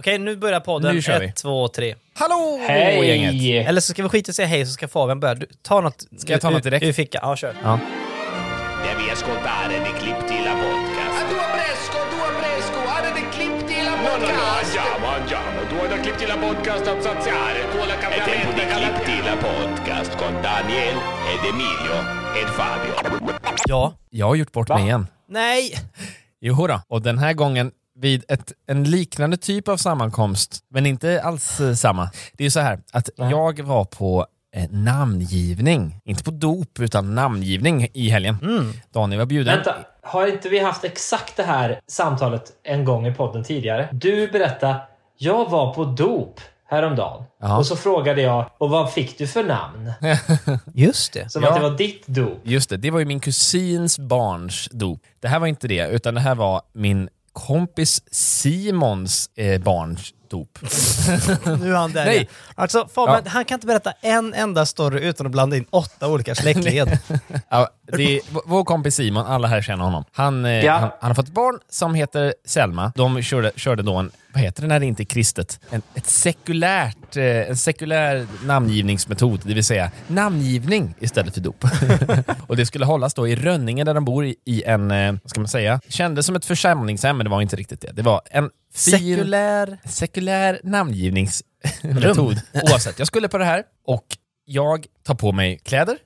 Okej, nu börjar podden. Nu kör vi. Ett, två, tre. Hallå Hej! gänget! Eller så ska vi skita i att säga hej så ska Fabian börja. Du, ta något. Ska jag ta ur- något direkt? Ur fickan. Ja, kör. Ja. Devi ascoltare di Clip Tila Podcast. A tua fresco, tua fresco, guarda di clip di la No, no, no, podcast. andiamo, andiamo. Tu hai da Clip Tila Podcast a saziare. Tu hai È tempo di Clip Tila Podcast con Daniel ed Emilio ed Fabio. Ja. Jag har gjort bort mig igen. Nej! Jo då. och den här gången vid ett, en liknande typ av sammankomst, men inte alls eh, samma. Det är ju så här att jag var på eh, namngivning, inte på dop utan namngivning i helgen. Daniel var bjuden. Vänta, har inte vi haft exakt det här samtalet en gång i podden tidigare? Du berättade, jag var på dop häromdagen. Ja. Och så frågade jag, och vad fick du för namn? Just det. Som Ja. att det var ditt dop. Just det, det var ju min kusins barns dop. Det här var inte det, utan det här var min kompis Simons eh, dop. Nu är han där. Nej. Alltså, Fabian, Ja. han kan inte berätta en enda story utan att blanda in åtta olika släktled. Ja, det är, vår kompis Simon, alla här känner honom. Han, eh, Ja. han, han har fått ett barn som heter Selma. De körde, körde då en, vad heter det när det inte är kristet? En, ett sekulärt, eh, en sekulär namngivningsmetod, det vill säga namngivning istället för dop. och det skulle hållas då i Rönninge där de bor i, i en, eh, vad ska man säga, kändes som ett församlingshem men det var inte riktigt det. Det var en Sekulär... sekulär namngivningsmetod. Oavsett, jag skulle på det här och jag tar på mig kläder.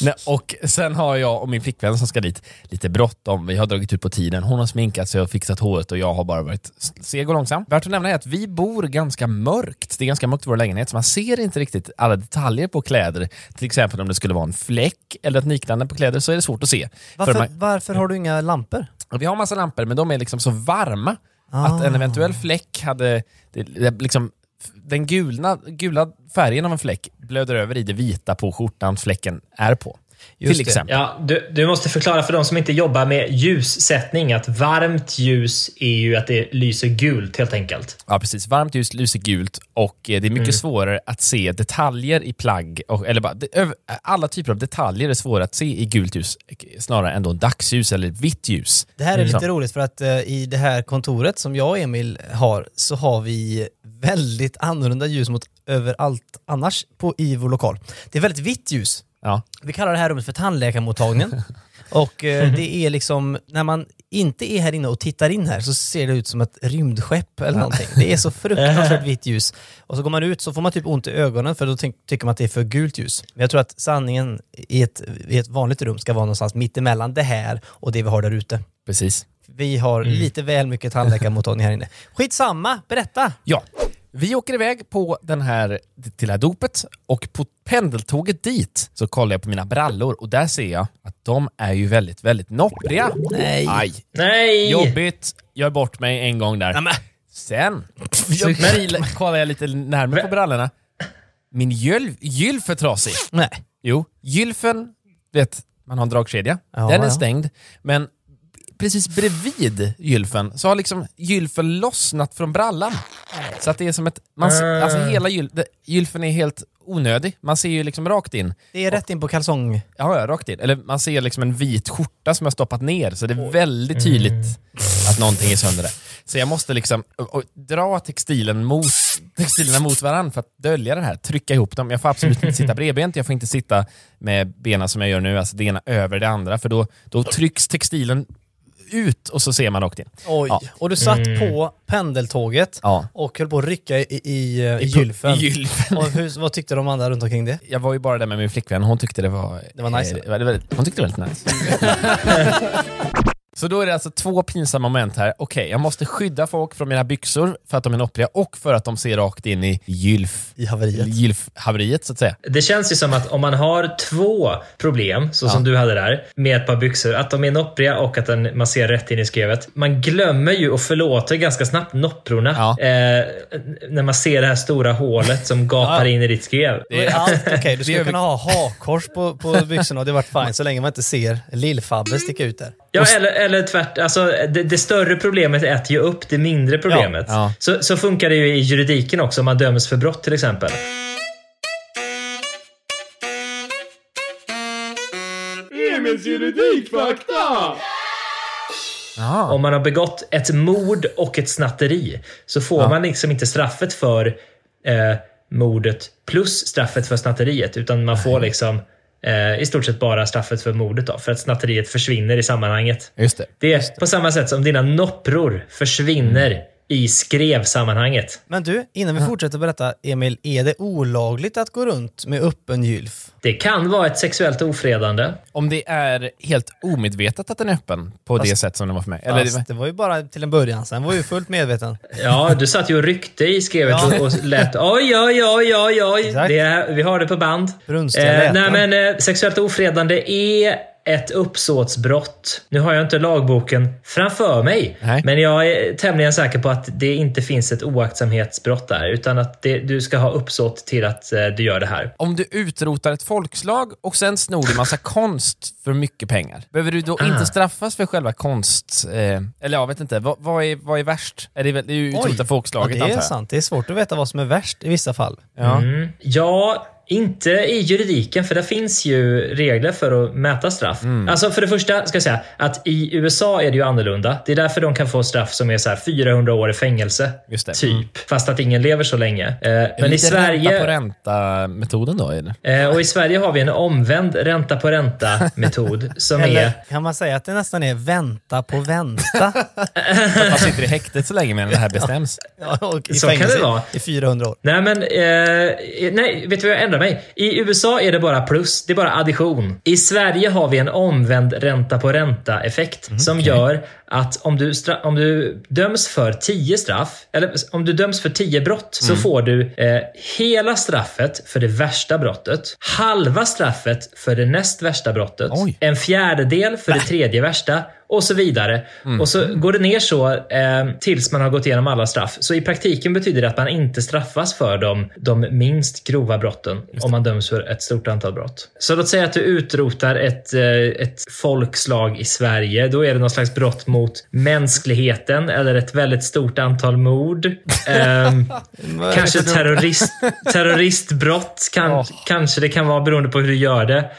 Nej, och sen har jag och min flickvän som ska dit lite bråttom. Vi har dragit ut på tiden. Hon har sminkat sig och fixat håret och jag har bara varit seg och långsam. Värt att nämna är att vi bor ganska mörkt. Det är ganska mörkt i vår lägenhet så man ser inte riktigt alla detaljer på kläder. Till exempel om det skulle vara en fläck eller ett liknande på kläder så är det svårt att se. För Varför, man- varför har du inga lampor? Och vi har massa lampor, men de är liksom så varma ah. att en eventuell fläck hade... Det, det, liksom, den gulna, gula färgen av en fläck blöder över i det vita på skjortan fläcken är på. Just till det. exempel. Ja, du, du måste förklara för de som inte jobbar med ljussättning att varmt ljus är ju att det lyser gult helt enkelt. Ja, precis. Varmt ljus lyser gult och eh, det är mycket svårare att se detaljer i plagg. Och, eller bara, alla typer av detaljer är svåra att se i gult ljus snarare än då dagsljus eller vitt ljus. Det här är Så. lite roligt för att eh, i det här kontoret som jag och Emil har så har vi väldigt annorlunda ljus mot överallt annars på, i vår lokal. Det är väldigt vitt ljus. Ja. Vi kallar det här rummet för tandläkarmottagningen. och eh, det är liksom, när man inte är här inne och tittar in här så ser det ut som ett rymdskepp eller någonting. Det är så fruktansvärt vitt ljus. Och så går man ut så får man typ ont i ögonen för då tycker man att det är för gult ljus. Men jag tror att sanningen i ett, i ett vanligt rum ska vara någonstans mitt emellan det här och det vi har där ute. Precis. Vi har lite väl mycket tandläkarmottagning här inne. Skitsamma, berätta! Ja, vi åker iväg på den här, till det här dopet och på pendeltåget dit så kollar jag på mina brallor och där ser jag att de är ju väldigt, väldigt noppriga. Nej. Aj, Nej! jobbigt. Jag är bort mig en gång där. Nej, men, Sen så kollar jag lite närmare på brallorna. Min gylf, gylf är trasig. nej. Jo, gylfen, vet, man har en dragkedja. Ja, den är ja. stängd. Men precis bredvid gylfen så har liksom gylfen lossnat från brallan. Så att det är som ett... Man, ser- alltså hela gyl, det, gylfen är helt onödig. Man ser ju liksom rakt in. Det är rätt in på kalsong. Ja, ja, rakt in. Eller man ser liksom en vit skjorta som jag stoppat ner, så det är väldigt tydligt att någonting är sönder där. Så jag måste liksom och, och, dra textilen mot, textilerna mot varandra för att dölja det här, trycka ihop dem. Jag får absolut inte sitta bredbent, jag får inte sitta med benen som jag gör nu, alltså det ena över det andra, för då, då trycks textilen ut och så ser man rakt in. Oj. Ja. Och du satt på pendeltåget Ja. och höll på att rycka i, i, i, i gylfen. I gylfen. Och hur, vad tyckte de andra runt omkring det? Jag var ju bara där med min flickvän, hon tyckte det var... Det var nice, eh, det var, det var, hon tyckte det var lite nice. Så då är det alltså två pinsamma moment här. Okej, jag måste skydda folk från mina byxor för att de är noppriga och för att de ser rakt in i gylf... I haveriet. Gylfhaveriet, så att säga. Det känns ju som att om man har två problem, så som du hade där, med ett par byxor, att de är noppriga och att den, man ser rätt in i skrevet. Man glömmer ju och förlåter ganska snabbt nopprorna Ja. eh, när man ser det här stora hålet som gapar in i ditt skrev. Det är allt okej. Du Vi skulle kunna ha hakkors på, på byxorna och det varit fine så länge man inte ser lillfabbe sticka ut där. Ja, eller, eller tvärt. Alltså, det, det större problemet äter ju upp det mindre problemet. Ja, Så, så funkar det ju i juridiken också om man döms för brott till exempel. Emils juridikfakta! Ja. Om man har begått ett mord och ett snatteri så får man liksom inte straffet för eh, mordet plus straffet för snatteriet. Utan man får liksom i stort sett bara straffet för mordet då, för att snatteriet försvinner i sammanhanget. Just det. Det är på samma sätt som dina noppror försvinner i skrevsammanhanget. Men du, innan vi fortsätter berätta, Emil, är det olagligt att gå runt med öppen gylf? Det kan vara ett sexuellt ofredande. Om det är helt omedvetet att den är öppen på det sätt som den var för mig. Eller, Fast det var ju bara till en början, sen var ju fullt medveten. Ja, du satt ju och ryckte i skrevet Ja. och, och lät oj, oj, oj, oj, oj. Det är, vi har det på band. Brunstiga Eh, nej, men eh, sexuellt ofredande är ett uppsåtsbrott. Nu har jag inte lagboken framför mig, Nej. men jag är tämligen säker på att det inte finns ett oaktsamhetsbrott där, utan att det, du ska ha uppsåt till att eh, du gör det här. om du utrotar ett folkslag och sen snor du massa konst för mycket pengar, behöver du då Ah. inte straffas för själva konst... Eh, eller jag vet inte, vad, vad, är, vad är värst? Är det, det är ju utrota ja, folkslaget det antar är jag. sant. Det är svårt att veta vad som är värst i vissa fall. Ja. Mm. Ja, inte i juridiken, för det finns ju regler för att mäta straff. Mm. Alltså för det första ska jag säga att i USA är det ju annorlunda. Det är därför de kan få straff som är så här 400 år i fängelse. Just det. Typ. Fast att ingen lever så länge. Eh, Men i Lite Sverige... ränta på ränta-metoden då? Eller? Eh, och i Sverige har vi en omvänd ränta på ränta-metod som är... Kan man säga att det nästan är vänta på vänta? Att man sitter i häktet så länge medan det här bestäms. Ja, och i Så kan det fängelse vara. i 400 år. Nej, men... Eh, nej, vet du vad jag ändrar mig? I USA är det bara plus. Det är bara addition. I Sverige har vi en omvänd ränta på ränta-effekt Mm, som gör att om du, om du döms för 10 straff, eller om du döms för 10 brott, så Mm. får du eh, hela straffet för det värsta brottet, halva straffet för det näst värsta brottet, Oj. en fjärdedel för det tredje värsta och så vidare. Mm. Och så går det ner så eh, tills man har gått igenom alla straff. Så i praktiken betyder det att man inte straffas för de, de minst grova brotten om man döms för ett stort antal brott. Så låt säga att du utrotar ett, eh, ett folkslag i Sverige. Då är det något slags brott mot mänskligheten eller ett väldigt stort antal mord. Ehm, kanske terrorist, terroristbrott. Kan, Ja. Kanske det kan vara beroende på hur du gör det.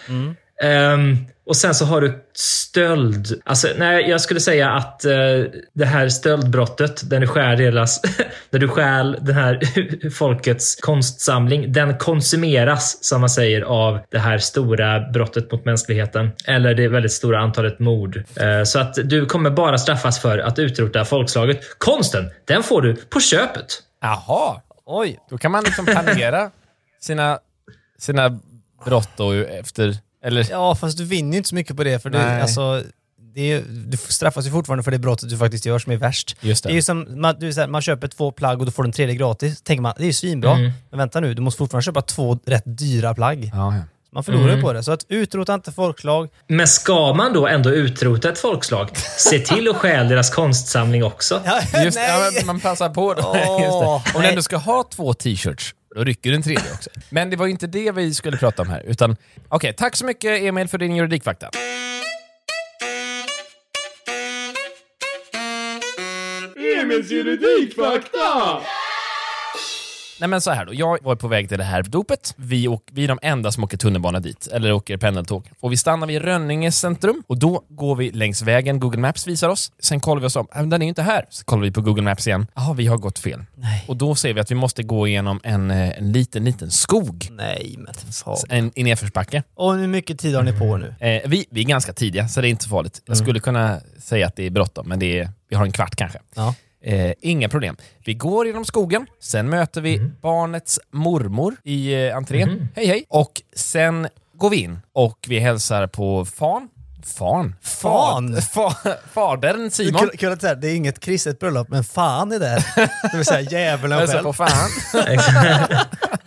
Ehm, och sen så har du stöld. Alltså, nej, jag skulle säga att eh, det här stöldbrottet, där du stjäl deras, där du stjäl den här folkets konstsamling, den konsumeras, som man säger, av det här stora brottet mot mänskligheten. Eller det väldigt stora antalet mord. Eh, så att du kommer bara straffas för att utrota folkslaget. Konsten, den får du på köpet. Jaha, Oj, då kan man liksom planera sina, sina brott då efter... Eller, ja fast du vinner ju inte så mycket på det för du, Nej. alltså, det är, du straffas ju fortfarande för det brottet du faktiskt gör som är värst. Just det. är ju som, man, du, här, man köper två plagg och då får du en tredje gratis. tänker man, det är ju svinbra. Mm. Men vänta nu, du måste fortfarande köpa två rätt dyra plagg. ja, ja. Man förlorar Mm. på det. Så att utrota inte folkslag. Men ska man då ändå utrota ett folkslag, se till att stjäl deras konstsamling också. Just, ja, men man passar på då. Det. Om du nej. ändå ska ha två t-shirts, då rycker du en tredje också. Men det var ju inte det vi skulle prata om här. Utan, okej, tack så mycket Emil för din juridikfakta. Emils juridikfakta! Nej men så här då, jag var på väg till det här dopet. Vi, åk, vi är de enda som åker tunnelbana dit, eller åker pendeltåg. Och vi stannar vid Rönninge centrum och då går vi längs vägen, Google Maps visar oss. Sen kollar vi oss om, "Ah, den är ju inte här. Så kollar vi på Google Maps igen. Jaha, vi har gått fel. Nej. Och då ser vi att vi måste gå igenom en, eh, en liten, liten skog. Nej men fan. En, I nedförsbacke. Och hur mycket tid har ni på nu? Eh, vi, vi är ganska tidiga, så det är inte farligt. Jag skulle kunna säga att det är bråttom, men det är, vi har en kvart kanske. Ja. Eh, inga problem. Vi går genom skogen, sen möter vi barnets mormor i eh, entrén. Hej hej! Och sen går vi in och vi hälsar på fan. Fan. Fan? Fa, fadern Simon. Kul, kul att det, här, det är inget kristet bröllop, men fan är där. Det vill säga djävulen själv. på fan.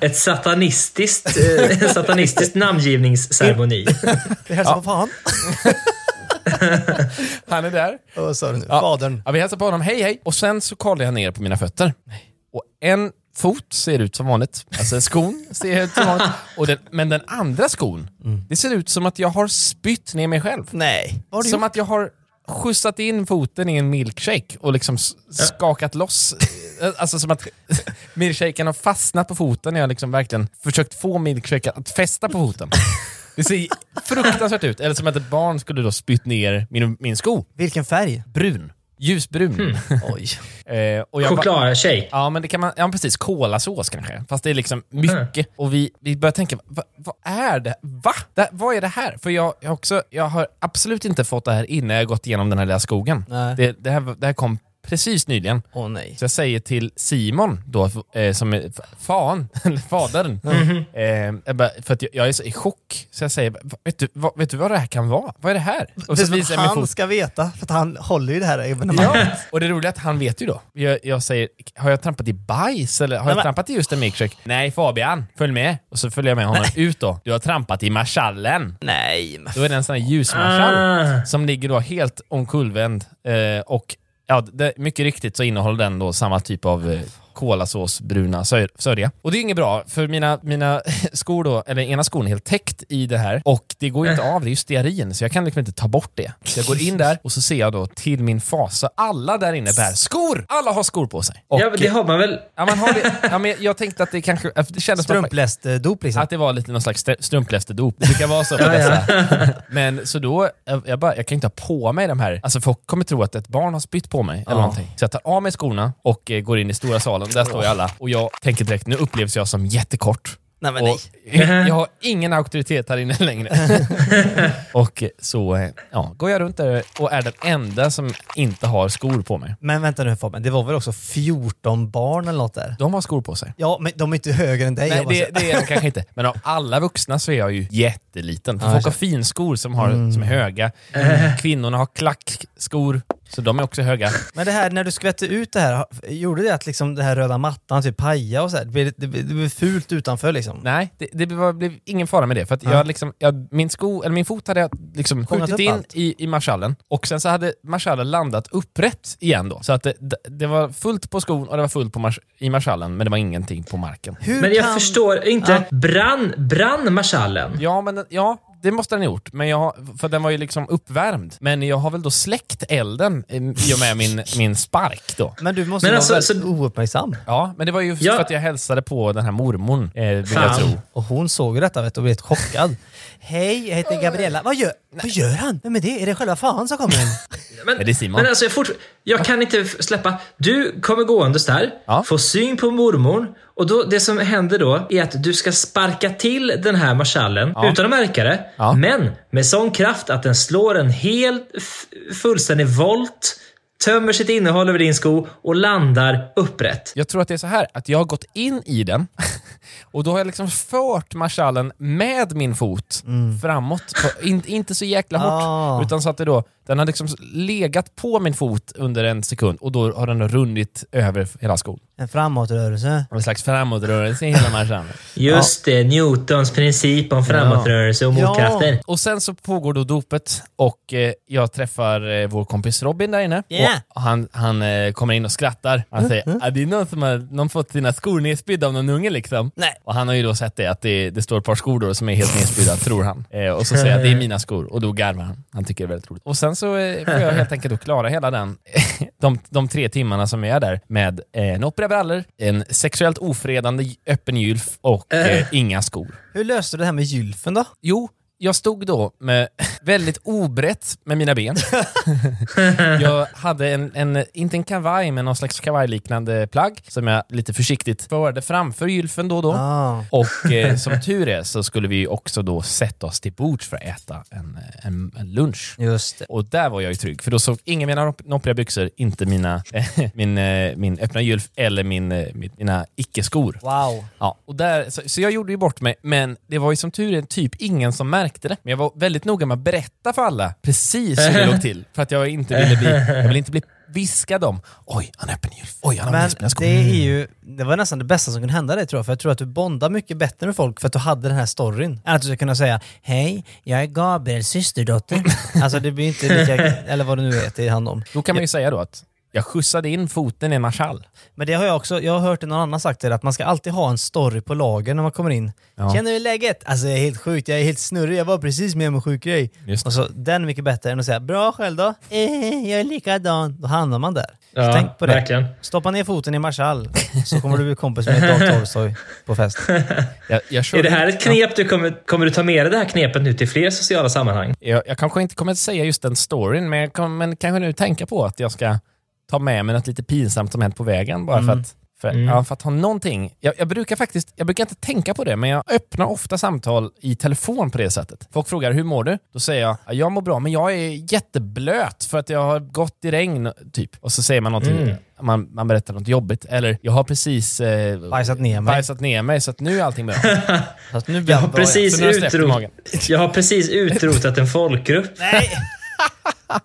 Ett satanistiskt, eh, en satanistisk namngivningsceremoni. Vi hälsar på fan. Han är där. Vad sa du nu? Ja. Fadern. Ja, vi hälsar på honom, hej hej. Och sen så kollar jag ner på mina fötter. Och en fot ser ut som vanligt. Alltså skon ser ut som vanligt. Och den, men den andra skon, det ser ut som att jag har spytt ner mig själv. Nej. Som gjort? att jag har skjutsat in foten i en milkshake och liksom skakat loss. Alltså som att milkshaken har fastnat på foten när jag liksom verkligen försökt få milkshaken att fästa på foten. Det ser fruktansvärt ut. Eller som att ett barn skulle då spytt ner min, min sko. Vilken färg? Brun. Ljusbrun. Oj. Eh, och jag Chokladtjej. Ja, men det kan man, ja precis, kolasås kanske. Fast det är liksom mycket. Och vi, vi börjar tänka, va, vad är det? Va? Det, vad är det här? För jag, jag, också, jag har absolut inte fått det här innan jag gått igenom den här lilla skogen. Nej. Det, det, här, det här kom precis nyligen. Åh nej. Så jag säger till Simon, då, eh, som är fan, eller fadern, eh, jag bara, för att jag, jag är så i chock. Så jag säger, "Va- vet du, vad, vet du vad det här kan vara? Vad är det här? Och så visar han fot. ska veta, för att han håller ju det här evenemanget. Ja, och det roliga är att han vet ju då. Jag, jag säger, har jag trampat i bajs eller har Nej, jag men- trampat i just en milkshake? Nej Fabian, följ med. Och så följer jag med honom ut då. Du har trampat i marskallen. Nej, men Då är det en sån här ljusmarschall Ah. som ligger då helt omkullvänd. Eh, och ja, det, mycket riktigt så innehåller den då samma typ av eh, kolasås, bruna sör- sörja. Och det är inget bra, för mina, mina skor då, eller ena skon är helt täckt i det här och det går ju inte av, det är ju stearin, så jag kan liksom inte ta bort det. Så jag går in där och så ser jag då till min fasa, alla där inne bär skor! Alla har skor på sig. Och, Ja, men det har man väl? ja, man har det, ja, men jag tänkte att det kanske, det kändes strumpläst-dop liksom. att det var lite någon slags st- strumplästerdop. Det brukar vara så på dessa. Men så då, jag, jag, bara, jag kan inte ha på mig de här, alltså folk kommer tro att ett barn har spytt på mig eller Ja. någonting. Så jag tar av mig skorna och eh, går in i stora salen, där står ju alla. Och jag tänker direkt, nu upplevs jag som jättekort. Nej men nej. jag har ingen auktoritet här inne längre. och så ja, går jag runt där och är den enda som inte har skor på mig. Men vänta nu Fabian, det var väl också 14 barn eller något där? De har skor på sig. Ja, men de är inte högre än dig. Nej, det, det är de kanske inte. Men av alla vuxna så är jag ju jätteliten. För Ja, folk har finskor som, har, Mm. som är höga. Kvinnorna har klackskor, så de är också höga. Men det här när du skvätte ut det här, gjorde det att liksom det här röda mattan typ pajade och så här? Det blev, det, det blev fult utanför liksom? Nej, det, det blev ingen fara med det. För att Ja. jag liksom, jag, min, sko, eller min fot hade jag liksom Fångat skjutit in allt. i, i marschallen och sen så hade marschallen landat upprätt igen då. Så att det, det, det var fullt på skon och det var fullt på marsch, i marschallen, men det var ingenting på marken. Hur Men jag kan... förstår inte. Brann, brann marschallen? Ja, men ja, det måste den ha gjort. Men jag, för den var ju liksom uppvärmd. Men jag har väl då släckt elden i och med min, min spark då. Men du måste Men vara alltså, väldigt så- ouppmärksam. Ja, men det var ju Ja. för att jag hälsade på den här mormon, eh, vill Fan. jag tro. Och hon såg ju detta vet, och blev chockad. Hej, jag heter Gabriella. Vad gör, vad gör han? Vem är det? Är det själva fan som kommer? Men, Är det Simon? men alltså jag, fort, jag kan inte släppa. Du kommer gåendes där, Ja. får syn på mormor och då, det som händer då är att du ska sparka till den här marschallen Ja. utan att märka det. Ja. Men med sån kraft att den slår en helt fullständig volt, tömmer sitt innehåll över din sko och landar upprätt. Jag tror att det är så här, att jag har gått in i den och då har jag liksom fört marschallen med min fot framåt. På, in, inte så jäkla hårt, Ah. utan så att det då, den har liksom legat på min fot under en sekund och då har den runnit över hela skon. En framåtrörelse. En slags framåtrörelse i hela marschallen. Just det, Newtons princip om framåtrörelse och Ja. motkrafter. Och sen så pågår då dopet och eh, jag träffar eh, vår kompis Robin där inne. Yeah. Och han han eh, kommer in och skrattar. Han säger ah, det är någon som har någon fått sina skor nedspydda av någon unge liksom. Nej. Och han har ju då sett det, att det, det står ett par skor då som är helt nedspydda, tror han. Eh, och så säger jag det är mina skor och då garvar han. Han tycker det är väldigt roligt. Och sen så eh, får jag helt enkelt då klara hela den, de, de tre timmarna som jag är där med eh, noppra brallor, en sexuellt ofredande öppen gylf och eh, inga skor. Hur löste du det här med gylfen då? Jo, jag stod då med väldigt obrett med mina ben. jag hade en, en, inte en kavaj, men någon slags kavajliknande plagg som jag lite försiktigt förde framför gylfen då och då. Ah. Och eh, som tur är så skulle vi också då sätta oss till bords för att äta en, en, en lunch. Just det. Och där var jag ju trygg, för då såg ingen mina nopp- noppriga byxor, inte mina, min, eh, min öppna gylf eller min, eh, min, mina icke-skor. Wow. Ja, och där, så, så jag gjorde ju bort mig, men det var ju som tur är typ ingen som märkte märkte det. Men jag var väldigt noga med att berätta för alla precis hur det låg till. För att jag inte ville bli, jag ville inte bli viskad om oj, han är öppen i Oj, han har Men skor. det är ju, det var nästan det bästa som kunde hända dig tror jag, för jag tror att du bondar mycket bättre med folk för att du hade den här storyn. Än att du ska kunna säga Hej, jag är Gabriels systerdotter. alltså det blir inte lika, eller vad det nu är det handlar om. Då kan man ju säga då att jag skjutsade in foten i marschall. Men det har jag också, jag har hört någon annan sagt det, att man ska alltid ha en story på lager när man kommer in. Ja. Känner du läget? Alltså det är helt sjukt, jag är helt snurrig, jag var precis med om en sjuk grej. Och så, den är mycket bättre än att säga bra själv då? Eh, jag är likadan. Då hamnar man där. Så Ja, tänk på det. verkligen. Stoppa ner foten i marschall så kommer du bli kompis med Dag Tolstoy på fest. Jag, jag, Är det här ett knep du kommer, kommer du ta med dig det här knepet nu till fler sociala sammanhang? jag, jag kanske inte kommer att säga just den storyn, men jag kommer men kanske nu tänka på att jag ska ta med mig något lite pinsamt som hänt på vägen. Bara för, att, för, ja, för att ha någonting. Jag, jag brukar faktiskt, jag brukar inte tänka på det, men jag öppnar ofta samtal i telefon på det sättet. Folk frågar hur mår du? Då säger jag, "Ja, jag mår bra, men jag är jätteblöt för att jag har gått i regn, typ. Och så säger man någonting, man, man berättar något jobbigt. Eller, jag har precis eh, Bajsat ner mig. bajsat ner mig, så att nu är allting bra. Så att nu blir Jag har precis, utrot, jag har precis utrotat en folkgrupp. Nej!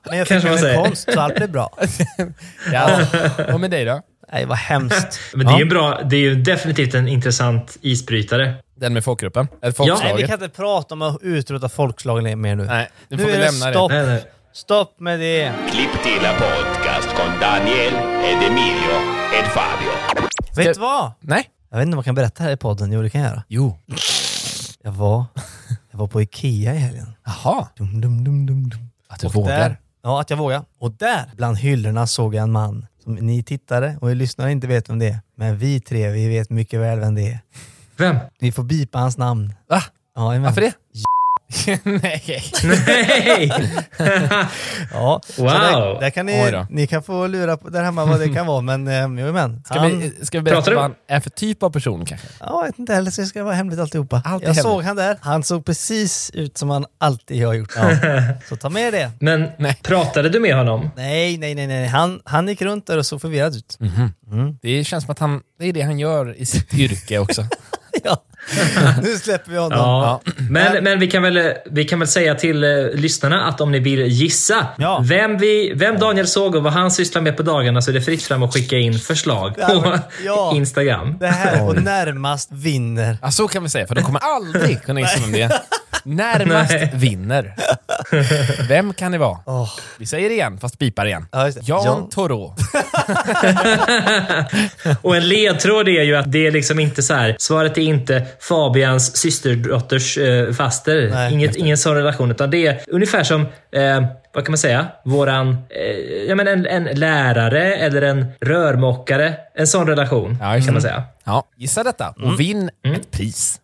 Men jag Kanske man med säger. konst så allt blev bra. ja. Och med dig då? Nej, vad hemskt. Men det är ju bra. Det är ju definitivt en intressant isbrytare. Den med folkgruppen? Eller Nej, folkslaget? vi kan inte prata om att utrota folkslagen mer nu. Nej, nu nu får vi är det lämna stopp. det. Nej, nej. Stopp med det. Clipptila podcast con Daniel ed Emilio ed Fabio. Vet du vad? Nej? Jag vet inte om man kan berätta här i podden. Jo, det kan jag göra. Jo. Jag var, jag var på Ikea i helgen. Jaha. Dum, dum, dum, dum, dum. Att du Och vågar. Där, ja, att jag vågar. Och där, bland hyllorna, såg jag en man som ni tittare och lyssnare inte vet vem det är. Men vi tre, vi vet mycket väl vem det är. Vem? Ni får bipa hans namn. Va? Ja, amen. Varför det? Nej. Nej! Ja, Wow. där, där kan ni, ni kan få lura på där hemma vad det kan vara, men eh, men. Ska, han, vi, ska vi berätta vad han är för typ av person kanske? Ja, jag vet inte heller, så det ska vara hemligt alltihopa. Allt jag hemligt. såg han där, han såg precis ut som han alltid har gjort. Så ta med det. Men Nej. pratade du med honom? Nej, nej, nej, nej. Han, han gick runt där och såg förvirrad ut. Det känns som att han, det är det han gör i sitt yrke också. Ja. nu släpper vi honom. Ja. Men, men vi, kan väl, vi kan väl säga till eh, lyssnarna att om ni vill gissa Ja. vem, vi, vem Daniel såg och vad han sysslar med på dagarna så är det fritt fram att skicka in förslag Ja, på ja. Instagram. Det här och närmast vinner. Ja, så kan vi säga, för de kommer aldrig kunna gissa vem det är. Närmast Nej. vinner. Vem kan det vara? Åh. Vi säger det igen, fast pipar igen. Ja. Jan Jan- Torå. Och en ledtråd är ju att det är liksom inte så här. Svaret är inte Fabians systerdotters eh, faster. Nej, Inget, ingen sån relation. Utan det är ungefär som, eh, vad kan man säga? Våran, eh, ja men en, en lärare eller en rörmokare. En sån relation Ja, kan man säga. Ja, gissa detta och vinn ett pris.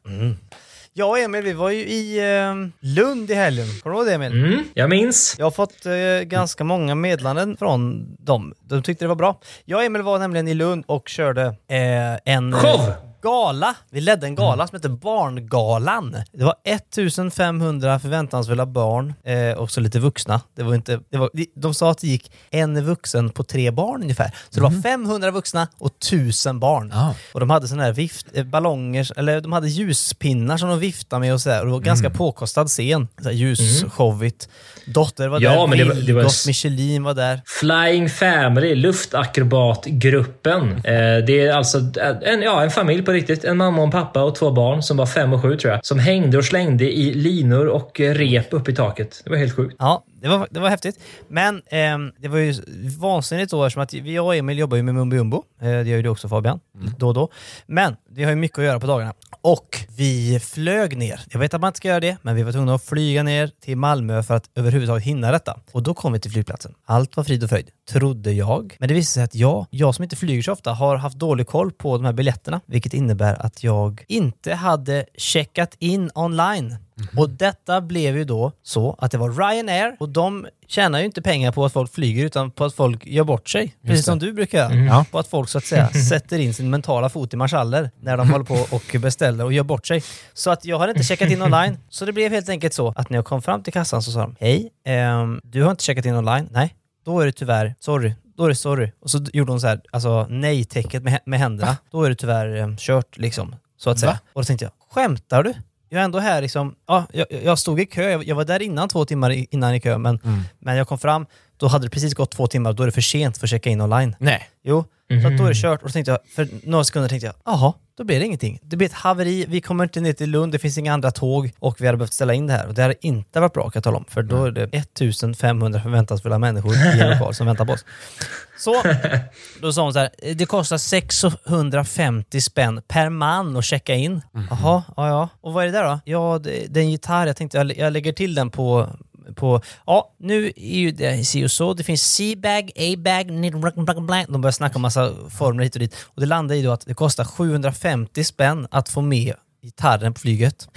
Jag och Emil, vi var ju i eh, Lund i helgen. Kommer du ihåg det Emil? Mm, jag minns. Jag har fått eh, ganska många meddelanden från dem. De tyckte det var bra. Jag och Emil var nämligen i Lund och körde eh, en eh, Show! Gala. Vi ledde en gala som heter Barngalan. Det var 1500 förväntansfulla barn eh, och så lite vuxna. Det var inte, det var, de- sa att det gick en vuxen på tre barn ungefär. Så det var 500 vuxna och 1000 barn. Ja. Och de hade såna här vift, eh, ballonger, eller de hade ljuspinnar som de viftade med och sådär. Och det var ganska påkostad scen. Så här ljusshowigt. Dotter var Ja, där, men det var- det var- Vilgot, Michelin var där. Flying Family, luftakrobatgruppen. Eh, det är alltså en, ja, en familj på riktigt. En mamma och en pappa och två barn som var fem och sju tror jag. Som hängde och slängde i linor och rep upp i taket. Det var helt sjukt. Ja, det var, det var häftigt. Men ehm, det var ju vansinnigt då eftersom att vi jag och Emil jobbar ju med Mumbo Jumbo. Eh, det gör ju du också Fabian, då och då. Men vi har ju mycket att göra på dagarna. Och vi flög ner. Jag vet att man inte ska göra det, men vi var tvungna att flyga ner till Malmö för att överhuvudtaget hinna detta. Och då kom vi till flygplatsen. Allt var frid och fröjd, trodde jag. Men det visade sig att jag, jag som inte flyger så ofta, har haft dålig koll på de här biljetterna. Vilket innebär att jag inte hade checkat in online. Och detta blev ju då så att det var Ryanair och de tjänar ju inte pengar på att folk flyger utan på att folk gör bort sig. Precis som du brukar göra. Ja. På att folk så att säga sätter in sin mentala fot i marschaller när de håller på och beställer och gör bort sig. Så att jag hade inte checkat in online. Så det blev helt enkelt så att när jag kom fram till kassan så sa de Hej, ehm, du har inte checkat in online? Nej, då är det tyvärr, sorry. Då är det sorry. Och så gjorde hon så här, alltså nej-tecket med, med händerna. Då är det tyvärr eh, kört liksom, så att säga. Va? Och då tänkte jag, skämtar du? Jag är ändå här liksom, ja, jag, jag stod i kö, jag, jag var där innan två timmar innan i kö, men, men jag kom fram, då hade det precis gått två timmar, då är det för sent för att checka in online. Nej. Jo, så att då är det kört. Och så tänkte jag, för några sekunder tänkte jag, jaha, då blir det ingenting. Det blir ett haveri, vi kommer inte ner till Lund, det finns inga andra tåg och vi hade behövt ställa in det här. Och det hade inte varit bra kan jag tala om, för då är det 1500 förväntansfulla människor i en lokal som väntar på oss. Så, då sa hon så här, det kostar 650 spänn per man att checka in. Jaha, ja ja. Och vad är det där då? Ja, det, det är en gitarr, jag tänkte jag, jag lägger till den på på, ja nu är ju det si och så, det finns C-bag, A-bag, de börjar snacka om massa formler hit och dit. Och det landar i då att det kostar 750 spänn att få med gitarren på flyget.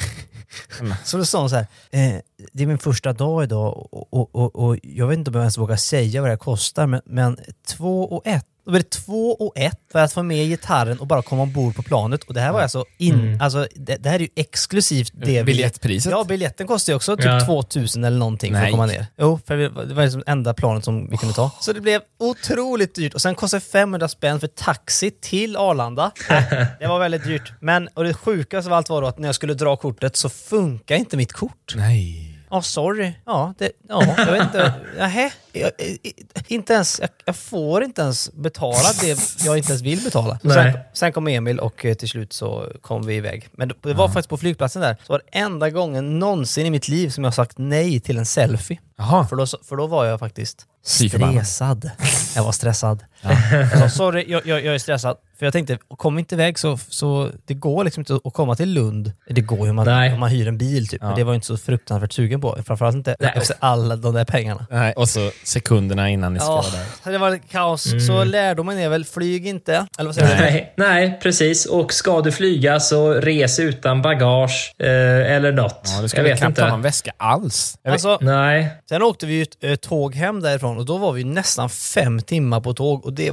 Så då sa hon så här, eh, det är min första dag idag och, och, och, och jag vet inte om jag ens vågar säga vad det här kostar, men, men två och ett. Då blir det två och ett för att få med gitarren och bara komma ombord på planet. Och det här var alltså, in, alltså det, det här är ju exklusivt det. Biljettpriset? Ja, biljetten kostar ju också typ Ja. 2000 eller någonting för Nej. att komma ner. Jo, för det var liksom enda planet som vi kunde ta. Så det blev otroligt dyrt. Och sen kostade det 500 spänn för taxi till Arlanda. Det var väldigt dyrt. Men, och det sjukaste av allt var då att när jag skulle dra kortet så funkar inte mitt kort. Nej. Ja, sorry. Ja, det, ja, jag vet inte. Nähä, jag, jag- inte ens, jag, jag får inte ens betala det jag inte ens vill betala. Sen, sen kom Emil och eh, till slut så kom vi iväg. Men det, var faktiskt på flygplatsen där, så var det enda gången någonsin i mitt liv som jag sagt nej till en selfie. Jaha. För då, för då var jag faktiskt stressad. Jag var stressad. Jag sa sorry, jag, jag, jag är stressad. För jag tänkte, kom inte iväg så, så det går liksom inte att komma till Lund. Det går ju om man, Nej. om man hyr en bil typ, men det var jag inte så fruktansvärt sugen på. Framförallt inte Nej. efter alla de där pengarna. Nej. Och så sekunderna innan ni ska Ja, vara där. det var kaos. Så lärdomen är väl, flyg inte. Eller vad säger du? Nej, nej, precis. Och ska du flyga så res utan bagage eh, eller något. Ja, du ska jag vet knappt ha inte. någon väska alls. Alltså, Nej. sen åkte vi ju ett tåg hem därifrån och då var vi nästan fem timmar på tåg och det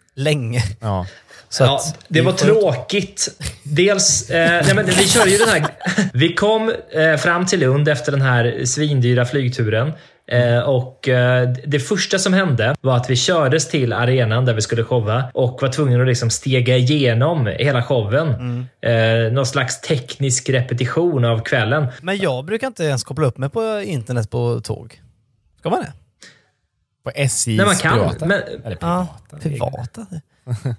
länge. Ja. Så Ja, att- det var tråkigt. Dels, eh, nej men vi kör ju den här... Vi kom eh, fram till Lund efter den här svindyra flygturen. Eh, och eh, det första som hände var att vi kördes till arenan där vi skulle showa och var tvungna att liksom stega igenom hela showen. Eh, någon slags teknisk repetition av kvällen. Men jag brukar inte ens koppla upp mig på internet på tåg. Ska man det? På SJs Nej, man kan, privata. men- Eller Ja, privata. privata.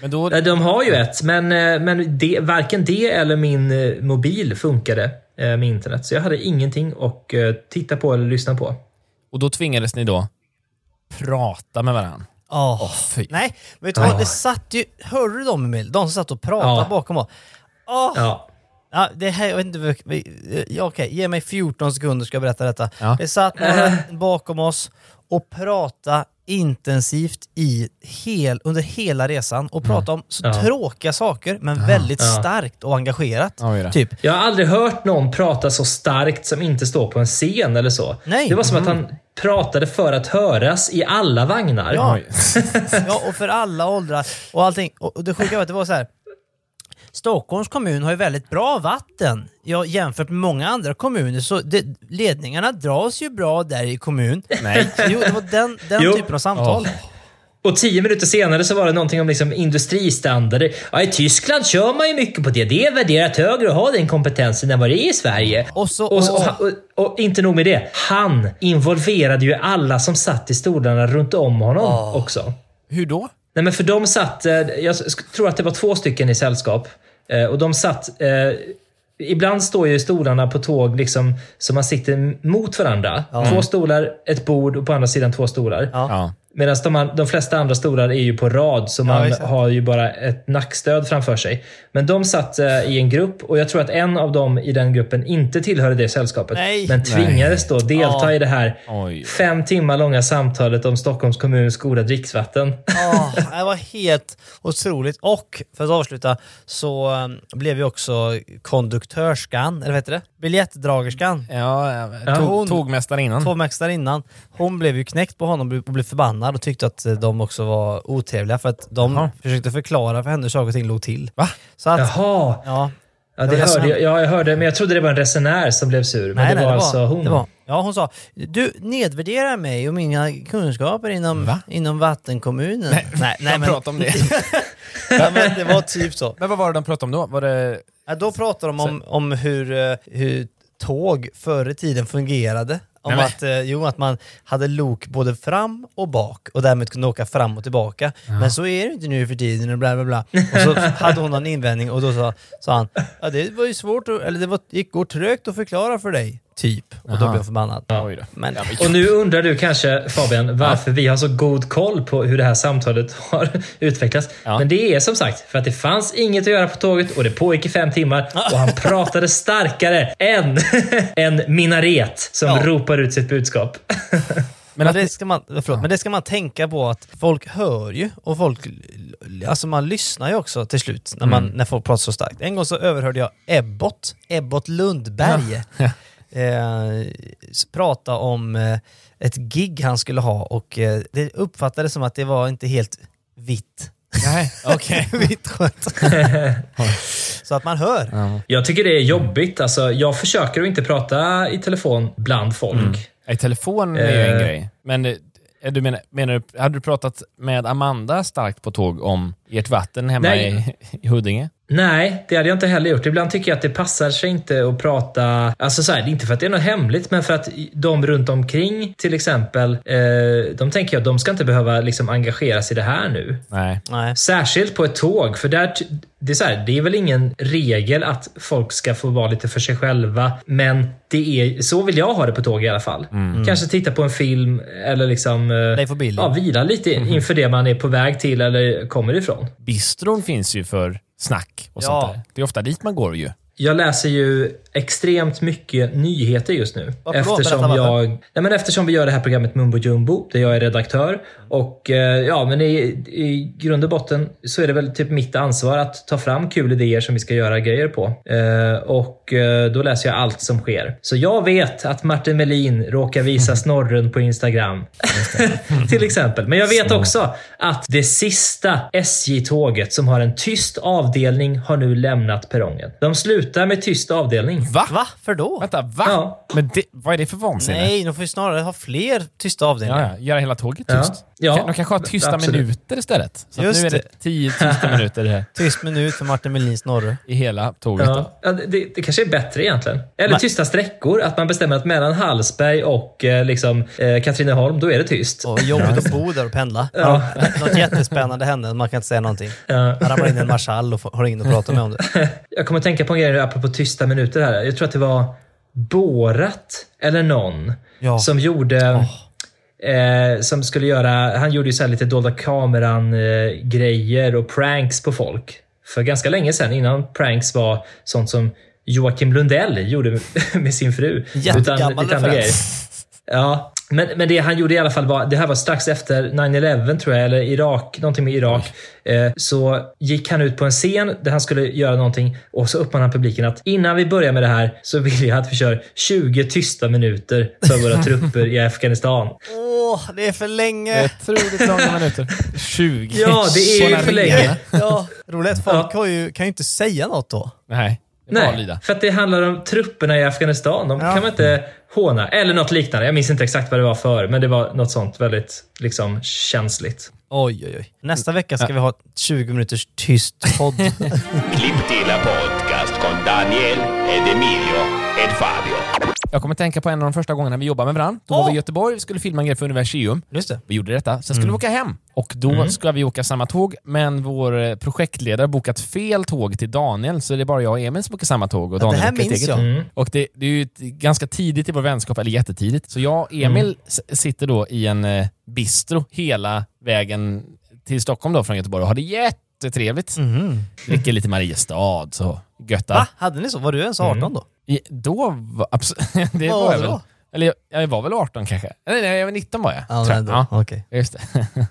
Men då... De har ju ett, men, eh, men det, varken det eller min eh, mobil funkade eh, med internet. Så jag hade ingenting att titta på eller lyssna på. Och då tvingades ni då prata med varandra. Åh, fy. Nej, vet du vad? Det satt ju... Hörde du dem Emil? De som satt och pratade Ja. bakom oss. Åh, Ja. Ja, det här, jag vet inte, ja, okej, ge mig 14 sekunder ska jag berätta detta. Ja. Det satt några bakom oss och pratade intensivt i hel, under hela resan och pratade om så Ja. tråkiga saker men väldigt Ja. starkt och engagerat. Typ. Jag har aldrig hört någon prata så starkt som inte står på en scen eller så. Nej. Det var som att han pratade för att höras i alla vagnar. Ja. Ja, och för alla åldrar och allting. Och och det sjuka var att det var så här. Stockholms kommun har ju väldigt bra vatten. Ja, jämfört med många andra kommuner så det, ledningarna dras ju bra där i kommun. Nej. Jo, det var den, den Jo. typen av samtal. Och tio minuter senare så var det någonting om liksom industristandarder. Ja, I Tyskland kör man ju mycket på det. Det är värderat högre att ha den kompetensen än vad det är i Sverige. Och så- och, så, och- och, och, och inte nog med det. Han involverade ju alla som satt i stolarna runt om honom också. Hur då? Nej, men för de satt, eh, jag tror att det var två stycken i sällskap. Eh, Och de satt, eh, ibland står ju stolarna på tåg liksom så man sitter mot varandra. Två stolar, ett bord och på andra sidan två stolar. Ja. Medan de, de flesta andra stolar är ju på rad, så man exakt. har ju bara ett nackstöd framför sig. Men de satt eh, i en grupp och jag tror att en av dem i den gruppen inte tillhörde det sällskapet. Nej. Men tvingades då delta Ja. i det här Oj. fem timmar långa samtalet om Stockholms kommuns goda dricksvatten. Ja, det var helt otroligt. Och för att avsluta så um, blev ju också konduktörskan, eller vad heter det? Biljettdragerskan. Ja, Ja. tog, tågmästarinnan. Tågmästarinnan, hon blev ju knäckt på honom och blev förbannad och tyckte att eh, de också var otrevliga för att de Jaha. försökte förklara för henne hur saker och ting låg till. Va? Så att, Jaha! ja. Ja, det var hörde jag, jag hörde, men jag trodde det var en resenär som blev sur. Men Nej, det nej, var det var, alltså hon. var. Ja, hon sa du nedvärderar mig och mina kunskaper inom, inom vattenkommunen. Nej, nej, de men, pratade om det. ja, men det var typ så. Men vad var det de pratade om då? Var det... Ja, då pratar de om, om hur, eh, hur tåg förr i tiden fungerade. Om Nej, att, eh, jo, att man hade lok både fram och bak och därmed kunde åka fram och tillbaka. Men så är det inte nu för tiden och bla bla bla. Och så hade hon en invändning och då sa, sa han, ja, det var ju svårt, att, eller det var, gick går trögt att förklara för dig. Typ. Och då Aha. blev jag förbannad. Oj då. Men, Och nu undrar du kanske Fabian varför vi har så god koll på hur det här samtalet har utvecklats. Ja. Men det är som sagt för att det fanns inget att göra på tåget och det pågick i fem timmar och han pratade starkare än en minaret som Ja. ropar ut sitt budskap. Men, det ska man, förlåt, men det ska man tänka på att folk hör ju och folk, alltså man lyssnar ju också till slut när, man, när folk pratar så starkt. En gång så överhörde jag Ebbot, Ebbot Lundberg, eh, prata om eh, ett gig han skulle ha och eh, det uppfattades som att det var inte helt vitt. Nej, okej. vitt skött. så att man hör. Jag tycker det är jobbigt. Alltså, jag försöker att inte prata i telefon bland folk. I telefon är ju en Eh. grej. Men eh, du menar, menar du, hade du pratat med Amanda starkt på tåg om ert vatten hemma Nej. i, Huddinge? Nej, det hade jag inte heller gjort. Ibland tycker jag att det passar sig inte att prata... Alltså så här, inte för att det är något hemligt, men för att de runt omkring till exempel, eh, de tänker jag att de ska inte behöva liksom engagera sig i det här nu. Nej. Nej. Särskilt på ett tåg, för där, det, är så här, det är väl ingen regel att folk ska få vara lite för sig själva, men det är, så vill jag ha det på tåg i alla fall. Kanske titta på en film eller liksom eh, ja, vila lite inför det man är på väg till eller kommer ifrån. Bistron finns ju för snack och Ja. sånt där. Det är ofta dit man går ju. Jag läser ju extremt mycket nyheter just nu. Varför då? eftersom, varför. jag, nej men eftersom vi gör det här programmet Mumbo Jumbo, där jag är redaktör. Och eh, ja, men i, i grund och botten så är det väl typ mitt ansvar att ta fram kul idéer som vi ska göra grejer på. Eh, och eh, då läser jag allt som sker. Så jag vet att Martin Melin råkar visa snorren på Instagram. Till exempel. Men jag vet också att det sista SJ-tåget som har en tyst avdelning har nu lämnat perrongen. De slutar med tyst avdelning. Va? Varför då? Vänta, va? Ja. Men det, vad är det för vansinne? Nej, de får ju snarare ha fler tysta avdelningar. Ja, ja. Göra hela tåget Ja. tyst. Ja, de kanske har tysta absolut. minuter istället. Så Just nu är det tio tysta minuter här Tyst minut för Martin Melins Snorre. i hela tåget. Då. Ja, ja, det, det kanske är bättre egentligen. Eller Men- tysta sträckor. Att man bestämmer att mellan Hallsberg och eh, liksom, eh, Katrineholm, då är det tyst. Och jobbigt att bo där och pendla. Ja. Något jättespännande hände, man kan inte säga någonting. Ja. Man ramlar in en marschall och får- har ingen att prata med om det. Jag kommer att tänka på en grej apropå tysta minuter här. Jag tror att det var Borat eller någon Ja. som gjorde Eh, som skulle göra, han gjorde ju så här lite dolda kameran eh, grejer och pranks på folk. För ganska länge sedan, innan pranks var sånt som Joakim Lundell gjorde med sin fru. Jättegammal referens. Ja, men, men det han gjorde i alla fall var, det här var strax efter 9-11 tror jag, eller Irak, någonting med Irak. Eh, så gick han ut på en scen där han skulle göra någonting och så uppmanade han publiken att innan vi börjar med det här så vill jag att vi kör 20 tysta minuter för våra trupper i Afghanistan. Åh, det är för länge! Otroligt långa minuter. 20. Ja, det är ju för länge. Ja, roligt. Folk Ja. har ju, kan ju inte säga något då. Nej, Nej, lida. för att det handlar om trupperna i Afghanistan. De kan man inte håna. Eller något liknande. Jag minns inte exakt vad det var för, men det var något sånt väldigt liksom, känsligt. Oj, oj, oj. Nästa vecka ska vi ha 20 minuters tyst podd. Clip till podcast con Daniel ed Emilio ed Fabio. Jag kommer tänka på en av de första gångerna vi jobbade med varandra. Då var Åh! vi i Göteborg, vi skulle filma en grej för Universium. Just det. Vi gjorde detta, sen skulle vi åka hem. Och då ska vi åka samma tåg, men vår eh, projektledare har bokat fel tåg till Daniel, så det är bara jag och Emil som åker samma tåg. Och Ja, det Daniel här minns jag. Mm. Och det, det är ju ganska tidigt i vår vänskap, eller jättetidigt. Så jag och Emil s- sitter då i en eh, bistro hela vägen till Stockholm då från Göteborg och har det jättetrevligt. Mhm. Dricker lite Mariestad, så göttar. Va? Hade ni så? Var du ens 18 då? I, då var absolut... det var var jag väl. då? Eller jag, jag var väl 18 kanske? Nej, nej, jag var 19 var jag. Ja, tror jag. men då. ja Okej. just det.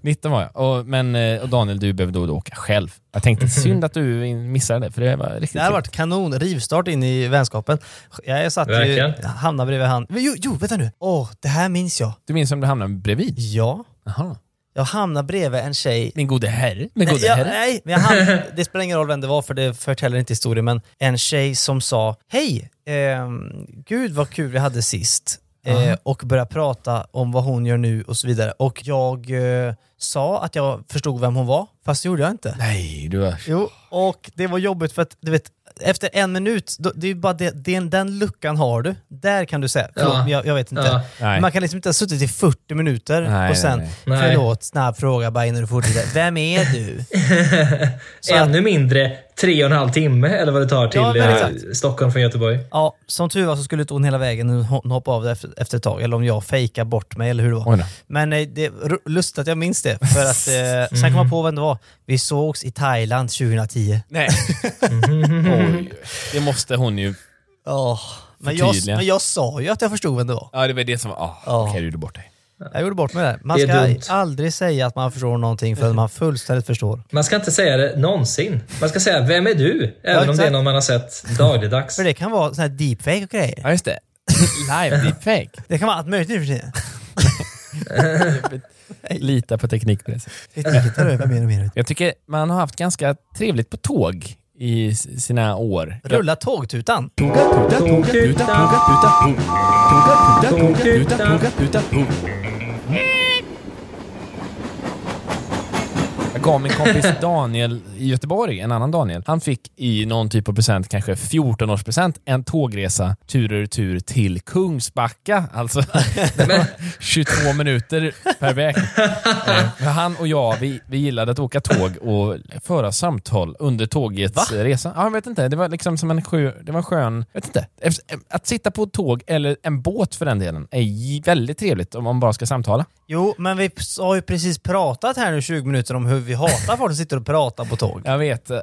19 var jag. Och, men, eh, och Daniel, du behövde då åka själv. Jag tänkte, synd att du missade det, för det var riktigt Det trevligt. varit kanon, rivstart in i vänskapen. Jag satt ju, hamnade bredvid han. Men Jo, jo vänta nu! Åh, det här minns jag. Du minns om du hamnade bredvid? Ja, Jaha. Jag hamnade bredvid en tjej Min gode herre. Min Nej, gode jag, herre. nej men jag hann, det spelar ingen roll vem det var för det förtäller inte historien, men en tjej som sa Hej! ehm, gud vad kul vi hade sist. Eh, och började prata om vad hon gör nu och så vidare. Och jag eh, sa att jag förstod vem hon var, fast det gjorde jag inte. Nej, du var... Jo, och det var jobbigt för att du vet, efter en minut, då, det är ju bara det, den, den luckan har du. Där kan du säga, förlåt, Ja. jag, jag vet inte. Ja. Man kan liksom inte ha suttit i 40 minuter Nej, och sen, nej, nej. förlåt, snabb fråga bara innan du fortsätter. Vem är du? Så att- Ännu mindre tre och en halv timme eller vad det tar till Ja, eh. Stockholm från Göteborg. Ja, som tur var så skulle inte hon hela vägen, hon hoppade av det efter, efter ett tag, eller om jag fejkade bort mig eller hur det var. Men eh, det är lustigt att jag minns det, för att eh, sen kom jag på vem det var. Vi sågs i Thailand 2010. Nej. Oj, det måste hon ju... Oh, men, jag, men jag sa ju att jag förstod vem det var. Ja, det var det som var... Ah, Ja. Okej, du gjorde bort dig. Jag gjorde bort mig där. Man ska dumt. aldrig säga att man förstår någonting förrän man fullständigt förstår. Man ska inte säga det någonsin. Man ska säga “Vem är du?” Även om det är någon man har sett dagligdags. För det kan vara sån här deepfake och grejer. Ja, just det. Live deepfake. Det kan vara allt möjligt nu för tiden. Lita på teknik på det sättet. Tekniken tar över mer och mer. Jag tycker man har haft ganska trevligt på tåg i sina år. Rulla tågtutan. Jag gav min kompis Daniel i Göteborg, en annan Daniel, han fick i någon typ av present, kanske 14-årspresent, en tågresa tur och retur till Kungsbacka. Alltså det var 22 minuter per väg. Eh, Han och jag, vi, vi gillade att åka tåg och föra samtal under tågets Va? resa. Ja, jag vet inte, det var liksom som en, sjö, det var skön... Jag vet inte. Efter- Att sitta på ett tåg, eller en båt för den delen, är väldigt trevligt om man bara ska samtala. Jo, men vi har ju precis pratat här nu 20 minuter om hur vi hatar folk som sitter och pratar på tåg. Jag vet. Eh,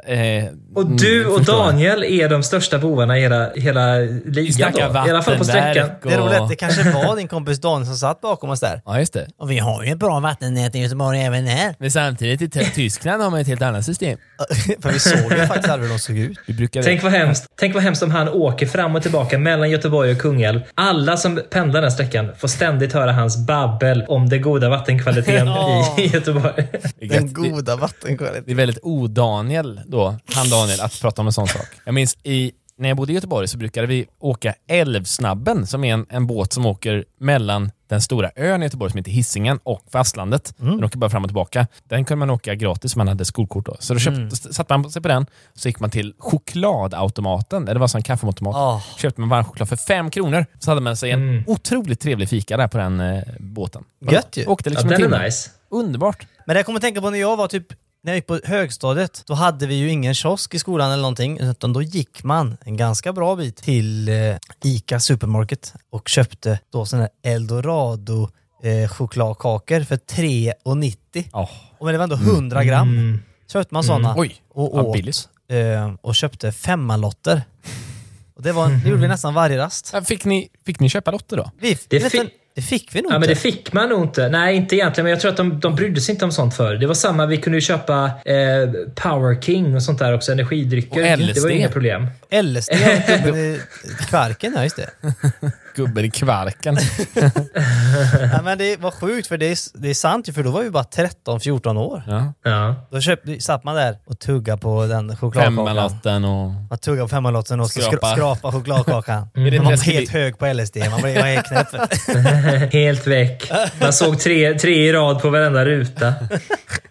Och du och. Daniel är de största bovarna i hela, hela ligan då. I alla fall på sträckan. och- Det är att det kanske var din kompis Daniel som satt bakom oss där. Ja, just det. Och vi har ju ett bra vattennät i Göteborg även här. Men samtidigt i Ty- Tyskland har man ett helt annat system. För vi såg ju faktiskt aldrig hur de såg ut. Tänk vad, hemskt, tänk vad hemskt om han åker fram och tillbaka mellan Göteborg och Kungälv. Alla som pendlar den sträckan får ständigt höra hans babbel om den goda vattenkvaliteten Ja. i Göteborg. Det är Den gött. Det- goda vattenkvaliteten. Det är väldigt o-Daniel då, han Daniel, att prata om en sån sak. Jag minns i, när jag bodde i Göteborg så brukade vi åka Älvsnabben som är en, en båt som åker mellan den stora ön i Göteborg som heter Hisingen och fastlandet. Den åker bara fram och tillbaka. Den kunde man åka gratis om man hade skolkort då. Så då köpte, satte man sig på den, så gick man till chokladautomaten, det var som en kaffeautomat. Ah. Köpte man varm choklad för fem kronor. Så hade man sig en otroligt trevlig fika där på den eh, båten. Gött ju. Åkte Ja, liksom en den är nice. Underbart. Men det jag kommer tänka på när jag var typ, när jag gick på högstadiet, då hade vi ju ingen kiosk i skolan eller någonting, utan då gick man en ganska bra bit till eh, ICA Supermarket och köpte då sådana här Eldorado eh, chokladkakor för 3,90. Oh. Och men det var ändå 100 gram. Mm. Köpte man sådana Oj, och åt billigt. eh, och köpte femmanlotter. Och det, var, det gjorde vi nästan varje rast. Fick ni, fick ni köpa lotter då? Vi, Det vet fi- du, det fick vi nog Ja, men inte. det fick man nog inte. Nej, inte egentligen. Men jag tror att de, de brydde sig inte om sånt förr. Det var samma, vi kunde ju köpa eh, Power King och sånt där också, energidrycker. Och LSD. Det var inga problem. LSD gubben i kvarken, ja just det. Gubben i kvarken. Ja, men det var sjukt för det är, det är sant ju, för då var vi bara 13-14 år. Ja. Ja. Då köpte, satt man där och tuggade på den chokladkakan. Femmalotten och... Man tuggade på femmanlotten och Skrapa. skrapa, chokladkakan. Det Man var helt hög på LSD, man blev var helt knäpp. Helt väck. Man såg tre, tre i rad på varenda ruta.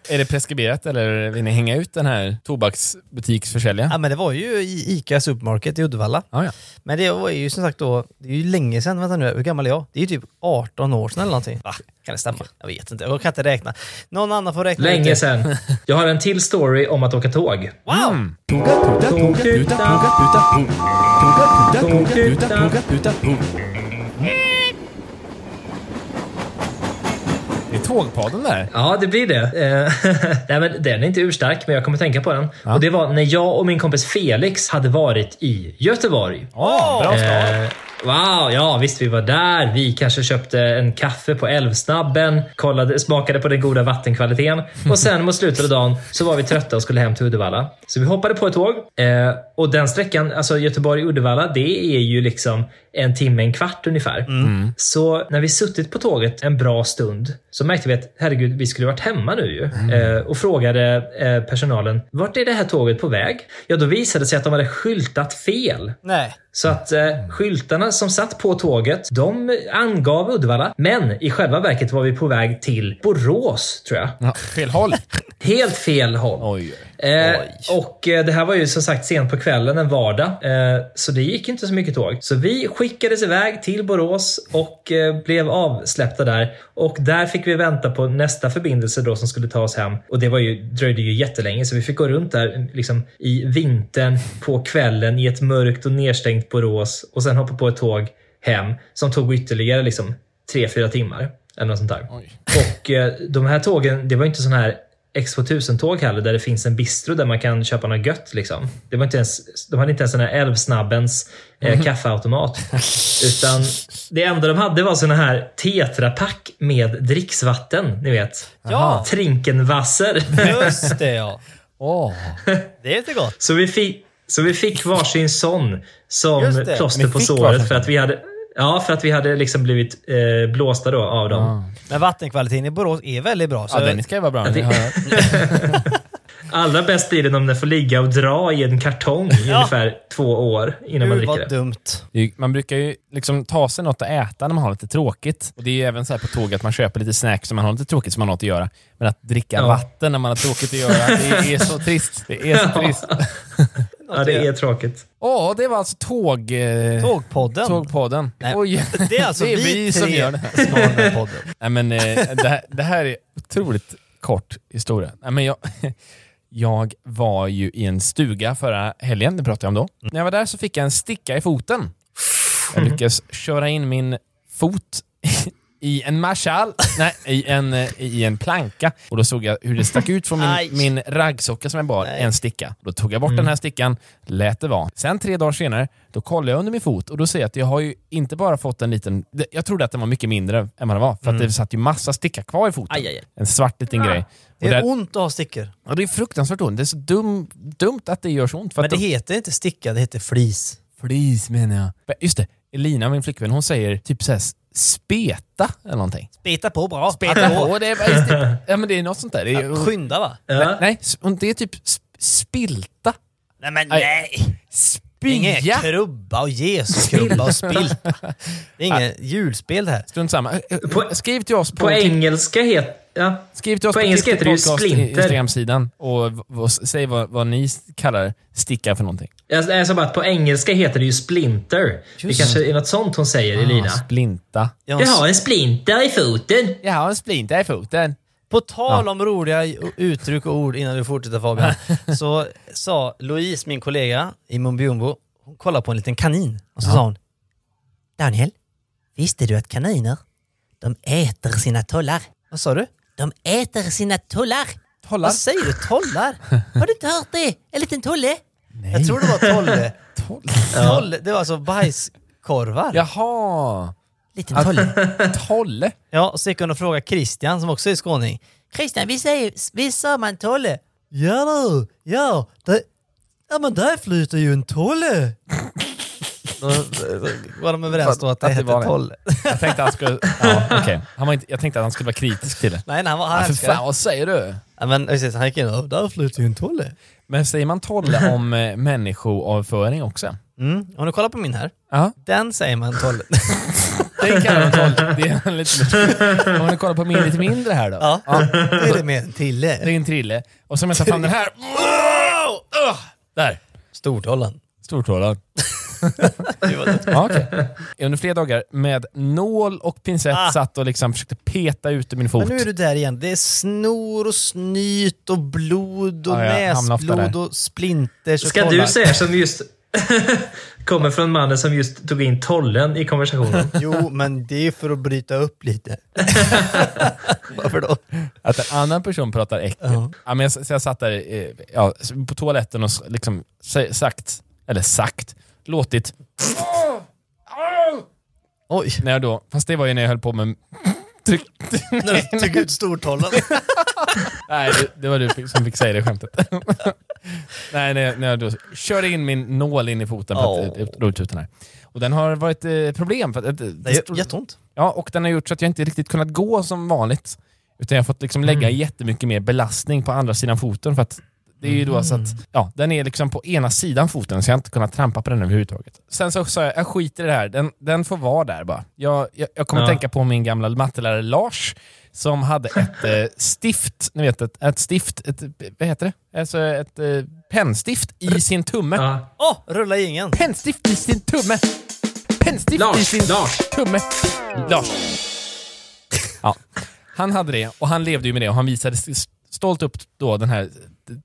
Är det preskriberat eller vill ni hänga ut den här tobaksbutiksförsäljaren? Ja men det var ju i ICA Supermarket i Uddevalla. Ja, ja. Men det var ju som sagt då, det är ju länge sedan, vänta nu, hur gammal är jag? Det är ju typ 18 år sedan eller någonting. Va? Kan det stämma? Jag vet inte, jag kan inte räkna. Någon annan får räkna Länge sedan. Jag har en till story om att åka tåg. Wow! Tågpodden där. Ja, det blir det. Eh, Nej, men den är inte urstark, men jag kommer tänka på den. Och Det var när jag och min kompis Felix hade varit i Göteborg. Åh, bra start. Eh, Wow, ja visst vi var där. Vi kanske köpte en kaffe på Älvsnabben, kollade, smakade på den goda vattenkvaliteten och sen mot slutet av dagen så var vi trötta och skulle hem till Uddevalla. Så vi hoppade på ett tåg eh, och den sträckan, alltså Göteborg-Uddevalla, det är ju liksom en timme, en kvart ungefär. Så när vi suttit på tåget en bra stund så märkte vi att herregud, vi skulle varit hemma nu ju. Eh, och frågade eh, personalen, vart är det här tåget på väg? Ja, då visade det sig att de hade skyltat fel. Nej. Så att eh, skyltarna som satt på tåget, de angav Uddevalla. Men i själva verket var vi på väg till Borås, tror jag. Ja, fel håll. Helt fel håll. Oj. Eh, och eh, det här var ju som sagt sent på kvällen, en vardag. Eh, så det gick inte så mycket tåg. Så vi skickades iväg till Borås och eh, blev avsläppta där. Och där fick vi vänta på nästa förbindelse då som skulle ta oss hem. Och det var ju, dröjde ju jättelänge så vi fick gå runt där liksom, i vintern på kvällen i ett mörkt och nedstängt Borås och sen hoppa på ett tåg hem som tog ytterligare liksom, tre fyra timmar. Eller något sånt där. Och eh, de här tågen, det var inte sån här X2000-tåg heller där det finns en bistro där man kan köpa något gött. Liksom. Det var inte ens, de hade inte ens den här Älvsnabbens eh, kaffeautomat. Utan det enda de hade var såna här tetrapack med dricksvatten. Ni vet. Ja. Trinkenwasser. Just det ja. Åh. Det är inte gott. så, vi fick, så vi fick varsin sån som plåster på såret varsin för att vi hade Ja, för att vi hade liksom blivit eh, blåsta då av dem. Men vattenkvaliteten i Borås är väldigt bra. Så Ja, den ska ju vara bra. det-. Allra bäst blir det om den får ligga och dra i en kartong i Ja. ungefär två år innan man Gud dricker vad det. dumt. Man brukar ju liksom ta sig något att äta när man har lite tråkigt. Och Det är ju även så här på tåg att man köper lite snacks när man har lite tråkigt så man har något att göra. Men att dricka Ja. vatten när man har tråkigt att göra, det är så trist. Det är så trist. Ja, det är tråkigt. Åh, det var alltså tåg... Eh, Tågpodden. Tågpodden. Nej, Oj. Det är alltså Det är vi, vi som gör det som här podden. Nej, men, eh, det, här, det här är otroligt kort historia. Nej, men jag, jag var ju i en stuga förra helgen, det pratade jag om då. När jag var där så fick jag en sticka i foten. Jag lyckades köra in min fot i en marschall, nej, i en, eh, i en planka. Och då såg jag hur det stack ut från min, min raggsocka som jag bar, Nej. en sticka. Då tog jag bort den här stickan, lät det vara. Sen tre dagar senare, då kollade jag under min fot och då ser jag att jag har ju inte bara fått en liten... det- Jag trodde att den var mycket mindre än vad den var, för att det satt ju massa sticka kvar i foten. Aj, aj, aj. En svart liten grej. Det Och är där, ont att ha stickor. och det är fruktansvärt ont. Det är så dum, dumt att det gör så ont. För Men att det de- heter inte sticka, det heter flis. Flis menar jag. Just det, Elina, min flickvän, hon säger typ såhär speta eller någonting. Speta på bra. Speta på, det är, ja, men det är något sånt där. Det är, Skynda va? Ja. Nej, det är typ sp- spilta. Nej men nej! Det är ingen Spya! krubba och Jesuskrubba och spilta. Det är inget julspel det här. Strunt samma. På- Skriv till oss på, På engelska heter... Ja. skriv till oss på på, engelska heter det ju splinter. Instagram-sidan och v- säg vad, vad ni kallar sticka för någonting. Jag, jag sa bara att på engelska heter det ju splinter. Det kanske är något sånt hon säger, Elina. Ah, splinta. Jag har en splinter i foten. Jag har en splinta i foten. På tal om roliga uttryck och ord innan du fortsätter Fabian, så sa Louise, min kollega i Mumbiumbo, hon kollade på en liten kanin och så sa hon Daniel, visste du att kaniner, de äter sina tollar? Vad sa du? De äter sina tollar. Tollar? Vad säger du? Tollar? Har du inte hört det? En liten tolle? Jag tror det var tolle. tolle. Det var alltså bajskorvar. Jaha! Liten tolle. Tolle? Ja, och så gick hon och frågade Christian som också är skåning. Christian, visst, säger, visst sa man tolle? Ja du, ja. Det, ja men där flyter ju en tolle. Då var de överens då att det Att det hette var tolle. Jag tänkte, han skulle, ja, okej. han var inte, jag tänkte att han skulle vara kritisk till det. Nej, nej, han, var, han Ja, för älskar fan, vad säger du? Ja, men precis, han gick in och där flyter ju en tolle. Men säger man tolle om eh, människoavföring också? Mm. Om du kollar på min här, Ja, den säger man 12. jag tolv. Det är en lite, om ni kollar på min lite mindre här då. ja, det är det med en Det Tille. är en trille. Och så om jag tar fram den här. Wow! Ugh! Där. Stortollan. Stortrålad. ja, okej. Under flera dagar med nål och pincett Ah. satt och liksom försökte peta ut min fot. Men nu är du där igen. Det är snor och snyt och blod och Ja, hamnar ofta näsblod och splinters och Ska tollar. du säga som just kommer från mannen som just tog in tollen i konversationen? Jo, men det är för att bryta upp lite. Varför då? Att en annan person pratar äckel. Ja. Ja, men jag, så jag satt där eh, ja, på toaletten och liksom sa- sagt, eller sagt, låtit Oj, när jag då, fast det var ju när jag höll på med tryck, när du tog ut stortollen. Nej, det, det var du som fick säga det skämtet. Nej, när jag, när jag då körde in min nål in i foten för att oh. dra ut den här. Och den har varit eh, problem. För att, eh, Det gör jätteont. Ja, och den har gjort så att jag inte riktigt kunnat gå som vanligt. Utan jag har fått liksom lägga jättemycket mer belastning på andra sidan foten. För att det är ju då så att, ja, den är liksom på ena sidan foten så jag har inte kunnat trampa på den överhuvudtaget. Sen så sa jag, jag skiter i det här, den, den får vara där bara. Jag, jag, jag kommer Ja. tänka på min gamla mattelärare Lars, som hade ett eh, stift, ni vet ett, ett stift, ett, vad heter det? Alltså ett eh, pennstift i sin tumme. Ja. Åh, rulla ingen. Pennstift i sin tumme! Pennstift i Lars, sin Lars. tumme! Lars. Ja, han hade det och han levde ju med det och han visade stolt upp då den här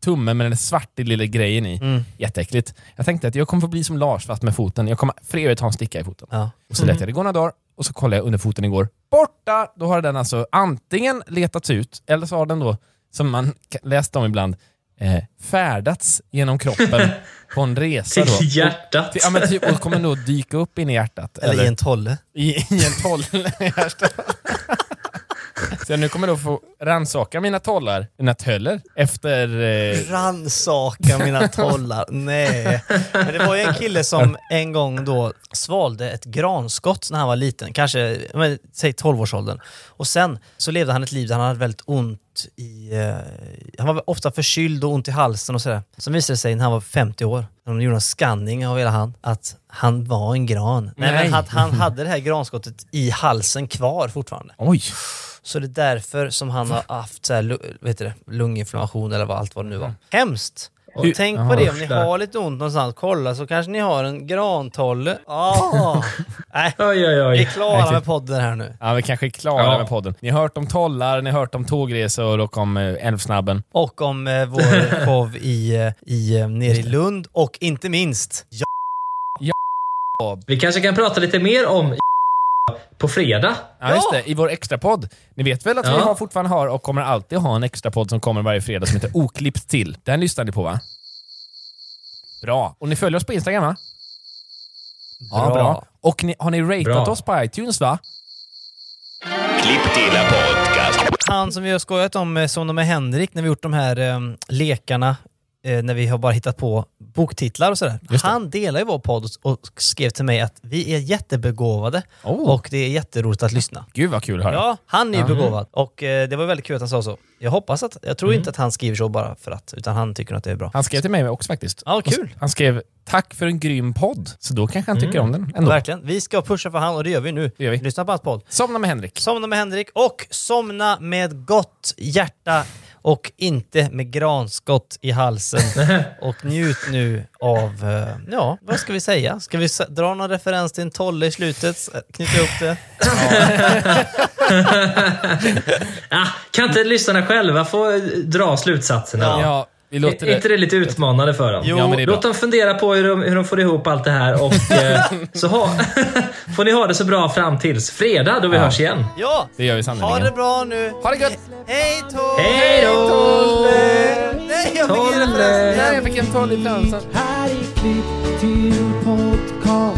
tummen med den svarta lilla grejen i. Mm. Jätteäckligt. Jag tänkte att jag kommer få bli som Lars fast med foten. Jag kommer för evigt ha en sticka i foten. Ja. Och så lät jag det gå några dagar och så kollade jag under foten igår. Borta! Då har den alltså antingen letats ut eller så har den då, som man läst om ibland, eh, färdats genom kroppen på en resa. Då. Till hjärtat. Och, ja, men typ, och kommer då dyka upp in i hjärtat. Eller i en tolle. i, i en toll i hjärtat. Så jag nu kommer då få rannsaka mina tollar, mina töller, efter... Eh, Rannsaka mina tollar. Nej. Men det var ju en kille som en gång då svalde ett granskott när han var liten, kanske men, säg 12-årsåldern. Och sen så levde han ett liv där han hade väldigt ont i... Eh, han var ofta förkyld och ont i halsen och sådär. Sen visade det sig när han var 50 år, när de gjorde en scanning av hela han, att han var en gran. Nej, Nej. men att han hade det här granskottet i halsen kvar fortfarande. oj! Så det är därför som han har haft så här, heter det, lunginflammation eller vad allt vad det nu var. Hemskt! Och Hur- tänk på det om ni har lite ont någonstans, kolla så kanske ni har en grantolle. Ah. Nej, Oj, oj, vi är oj. klara med podden här nu. Ja, vi kanske är klara Ja. med podden. Ni har hört om tollar, ni har hört om tågresor och om eh, Älvsnabben. Och om eh, vår show i, eh, i, eh, nere i Lund och inte minst Vi kanske kan prata lite mer om på fredag. Ja, just det. I vår extrapodd. Ni vet väl att vi Ja. har, fortfarande har och kommer alltid ha en extrapodd som kommer varje fredag som heter Oklippt till. Den lyssnar ni på va? Bra. Och ni följer oss på Instagram va? Ja, Bra. bra. Och ni, har ni ratat Bra. oss på iTunes va? Klipp till podcast. han som vi har skojat om, eh, som med Henrik, när vi gjort de här eh, lekarna, eh, när vi har bara hittat på boktitlar och sådär. Han delar ju vår podd och- skrev till mig att vi är jättebegåvade Oh. och det är jätteroligt att lyssna. Gud vad kul att höra. Ja, han är ju begåvad och eh, det var väldigt kul att han sa så. Jag hoppas att, jag tror inte att han skriver så bara för att, utan han tycker att det är bra. Han skrev till mig också faktiskt. Ja, kul. Han skrev “Tack för en grym podd”. Så då kanske han tycker om den ändå. Verkligen. Vi ska pusha för han och det gör vi nu. Gör vi. Lyssna på hans podd. Somna med Henrik. Somna med Henrik och somna med gott hjärta och inte med granskott i halsen. och njut nu av, eh, ja, vad ska vi säga? Ska vi s- dra någon referens till en tolle i slutet? S- Knyta ihop det? Ah, kan inte lyssnarna själva få eh, dra slutsatserna? Ja, vi låter Är inte det. det lite utmanande för dem? Jo, Ja, det Låt dem fundera på hur de, hur de får ihop allt det här och eh, så ha, får ni ha det så bra fram tills fredag då vi Ja. hörs igen. Ja! Det gör vi Ha sannerligen. det bra nu! Ha det gött! Hej Tolle! Hej då! Nej, jag fick ingen Tolle! referens igen. jag fick en toll i. Här är klipp till podcast.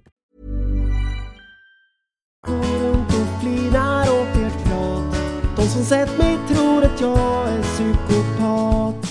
Går runt och flinar åt ert prat De som sett mig tror att jag är psykopat.